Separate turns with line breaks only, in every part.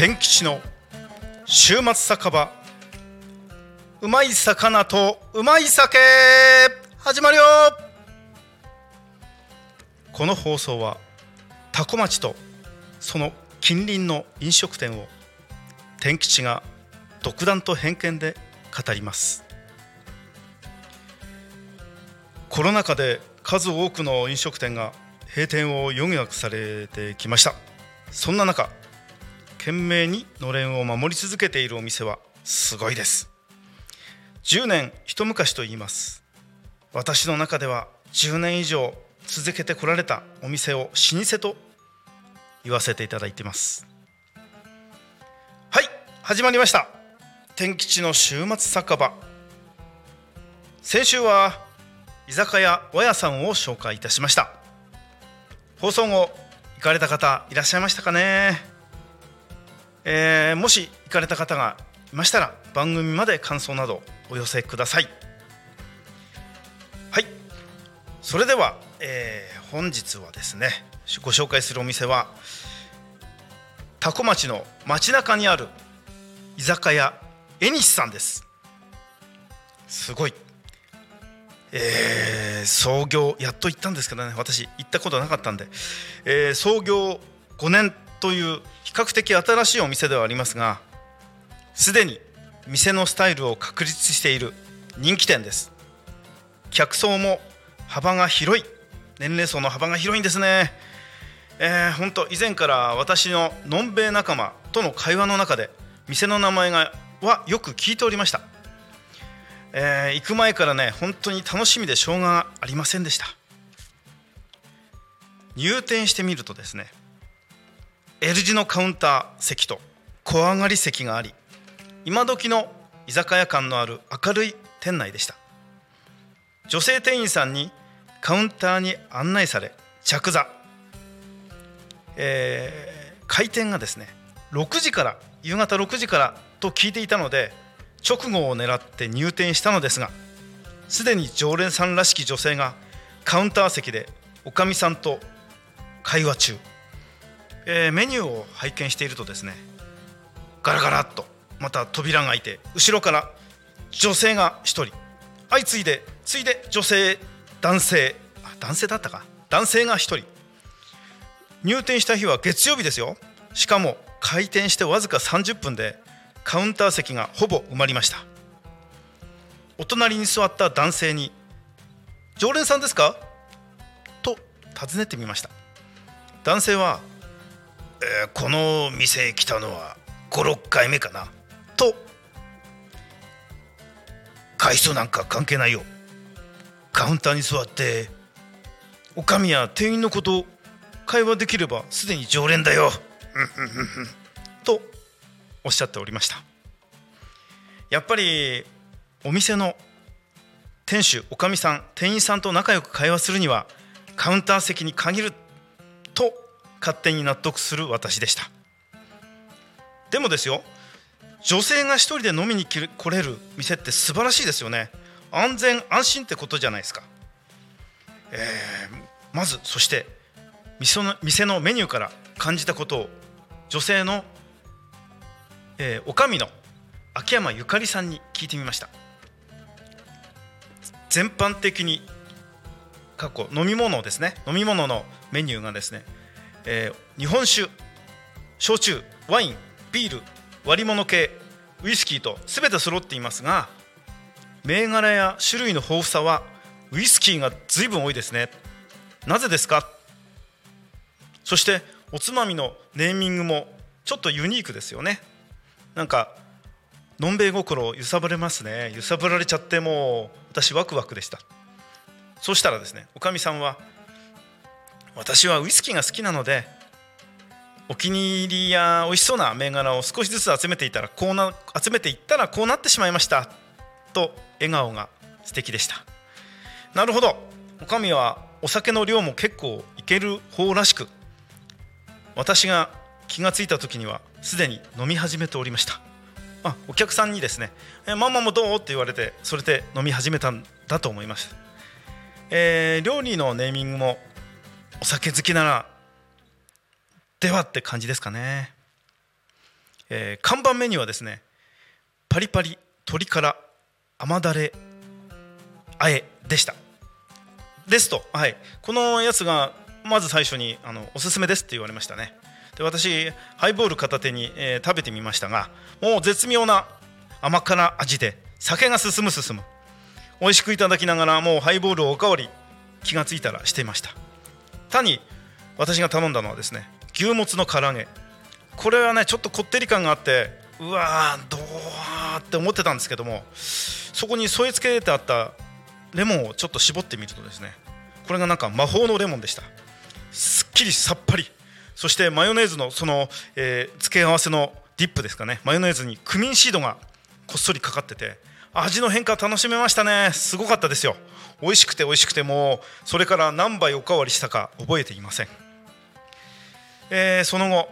天吉の週末酒場。うまい魚とうまい酒。始まるよ。この放送は多古町とその近隣の飲食店を天吉が独断と偏見で語ります。コロナ禍で数多くの飲食店が閉店を余儀なくされてきました。そんな中懸命にのれんを守り続けているお店はすごいです。10年一昔と言います。私の中では10年以上続けてこられたお店を老舗と言わせていただいています。はい始まりました。天吉の週末酒場。先週は居酒屋和屋さんを紹介いたしました。放送後行かれた方いらっしゃいましたかね？えーもし行かれた方がいましたら番組まで感想などお寄せください。はい。それでは、えー本日はですねご紹介するお店は多古町の街中にある居酒屋えにしさんです。すごい。えー創業やっと行ったんですけどね私行ったことなかったんで、えー創業5年という比較的新しいお店ではありますがすでに店のスタイルを確立している人気店です。客層も幅が広い。年齢層の幅が広いんですね。えー、本当以前から私ののんべい仲間との会話の中で店の名前がはよく聞いておりました。えー行く前からね本当に楽しみでしょうがありませんでした。入店してみるとですね L 字のカウンター席と小上がり席があり今時の居酒屋感のある明るい店内でした。女性店員さんにカウンターに案内され着座、えー開店がですね6時から夕方6時からと聞いていたので直後を狙って入店したのですがすでに常連さんらしき女性がカウンター席でおかみさんと会話中、えーメニューを拝見しているとですねガラガラっとまた扉が開いて後ろから女性が1人相次いでついで女性男性男性だったか男性が1人入店した日は月曜日ですよ。しかも開店してわずか30分でカウンター席がほぼ埋まりました。お隣に座った男性に「常連さんですか?」と尋ねてみました。男性は、えーこの店へ来たのは56回目かな」と「回数なんか関係ないよ。カウンターに座っておかみや店員のこと会話できればすでに常連だよ。とおっしゃっておりました。やっぱりお店の店主おかみさん店員さんと仲良く会話するにはカウンター席に限ると勝手に納得する私でした。でもですよ女性が一人で飲みに来れる店って素晴らしいですよね。安全安心ってことじゃないですか、えーまずそして店の店のメニューから感じたことを女性の、えー、おかみの秋山ゆかりさんに聞いてみました。全般的に過去飲み物ですね。飲み物のメニューがですね、えー日本酒焼酎ワインビール割り物系ウイスキーと全て揃っていますが銘柄や種類の豊富さはウイスキーが随分多いですね。なぜですか？そしておつまみのネーミングもちょっとユニークですよね。なんかのんべい心揺さぶれますね。揺さぶられちゃってもう私ワクワクでした。そしたらですねおかみさんは私はウイスキーが好きなのでお気に入りや美味しそうな銘柄を少しずつ集めていたらこうな集めていったらこうなってしまいましたと笑顔が素敵でした。なるほど。おかみはお酒の量も結構いける方らしく私が気がついた時にはすでに飲み始めておりました。あお客さんにですね「えママもどう?」って言われてそれで飲み始めたんだと思います、えー、料理のネーミングもお酒好きならではって感じですかね、えー、看板メニューはですねパリパリ鶏から甘だれあえでした。ですと、はい、このやつがまず最初にあのおすすめですって言われましたね。で私ハイボール片手に、えー、食べてみましたがもう絶妙な甘辛味で酒が進む進む。美味しくいただきながらもうハイボールをおかわり気がついたらしていました。単に私が頼んだのはですね牛もつの唐揚げ。これはねちょっとこってり感があってうわーどうって思ってたんですけどもそこに添え付けてあったレモンをちょっと絞ってみるとですねこれがなんか魔法のレモンでした。すっきりさっぱり。そしてマヨネーズのその、えー、付け合わせのディップですかね。マヨネーズにクミンシードがこっそりかかってて味の変化楽しめましたね。すごかったですよ。美味しくて美味しくてもうそれから何杯おかわりしたか覚えていません、えー、その後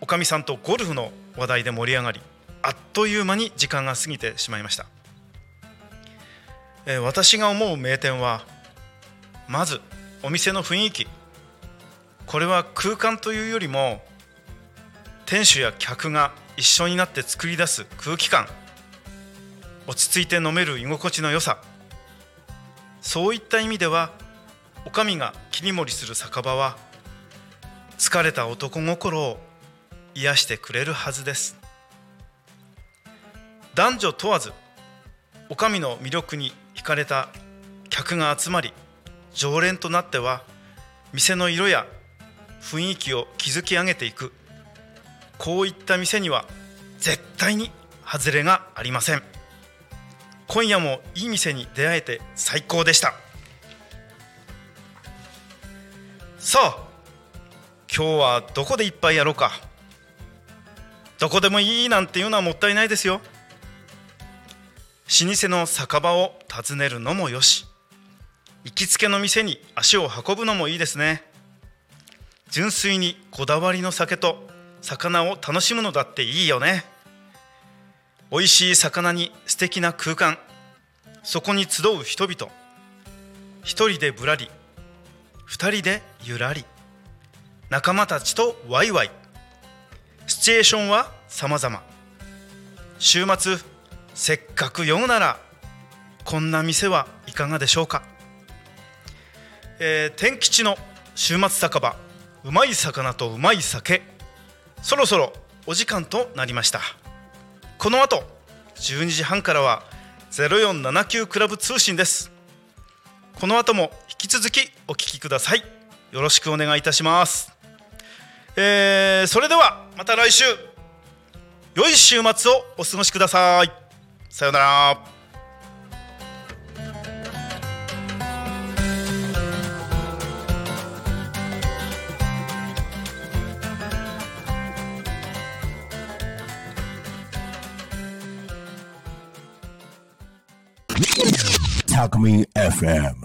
おかみさんとゴルフの話題で盛り上がりあっという間に時間が過ぎてしまいました、えー、私が思う名店はまずお店の雰囲気。これは空間というよりも店主や客が一緒になって作り出す空気感。落ち着いて飲める居心地の良さ。そういった意味ではお上が切り盛りする酒場は疲れた男心を癒してくれるはずです。男女問わずお上の魅力に惹かれた客が集まり常連となっては店の色や雰囲気を築き上げていく。こういった店には絶対に外れがありません。今夜もいい店に出会えて最高でした。さあ今日はどこで一杯やろうか。どこでもいいなんていうのはもったいないですよ。老舗の酒場を訪ねるのもよし。行きつけの店に足を運ぶのもいいですね。純粋にこだわりの酒と魚を楽しむのだっていいよね。美味しい魚に素敵な空間。そこに集う人々。一人でぶらり。二人でゆらり。仲間たちとワイワイ。シチュエーションは様々。週末せっかく酔うならこんな店はいかがでしょうか、えー、天吉の週末酒場。うまい魚とうまい酒。そろそろお時間となりました。この後12時半からは0479クラブ通信です。この後も引き続きお聞きください。よろしくお願いいたします。えー、それではまた来週。良い週末をお過ごしください。さようなら。
Alchemy FM.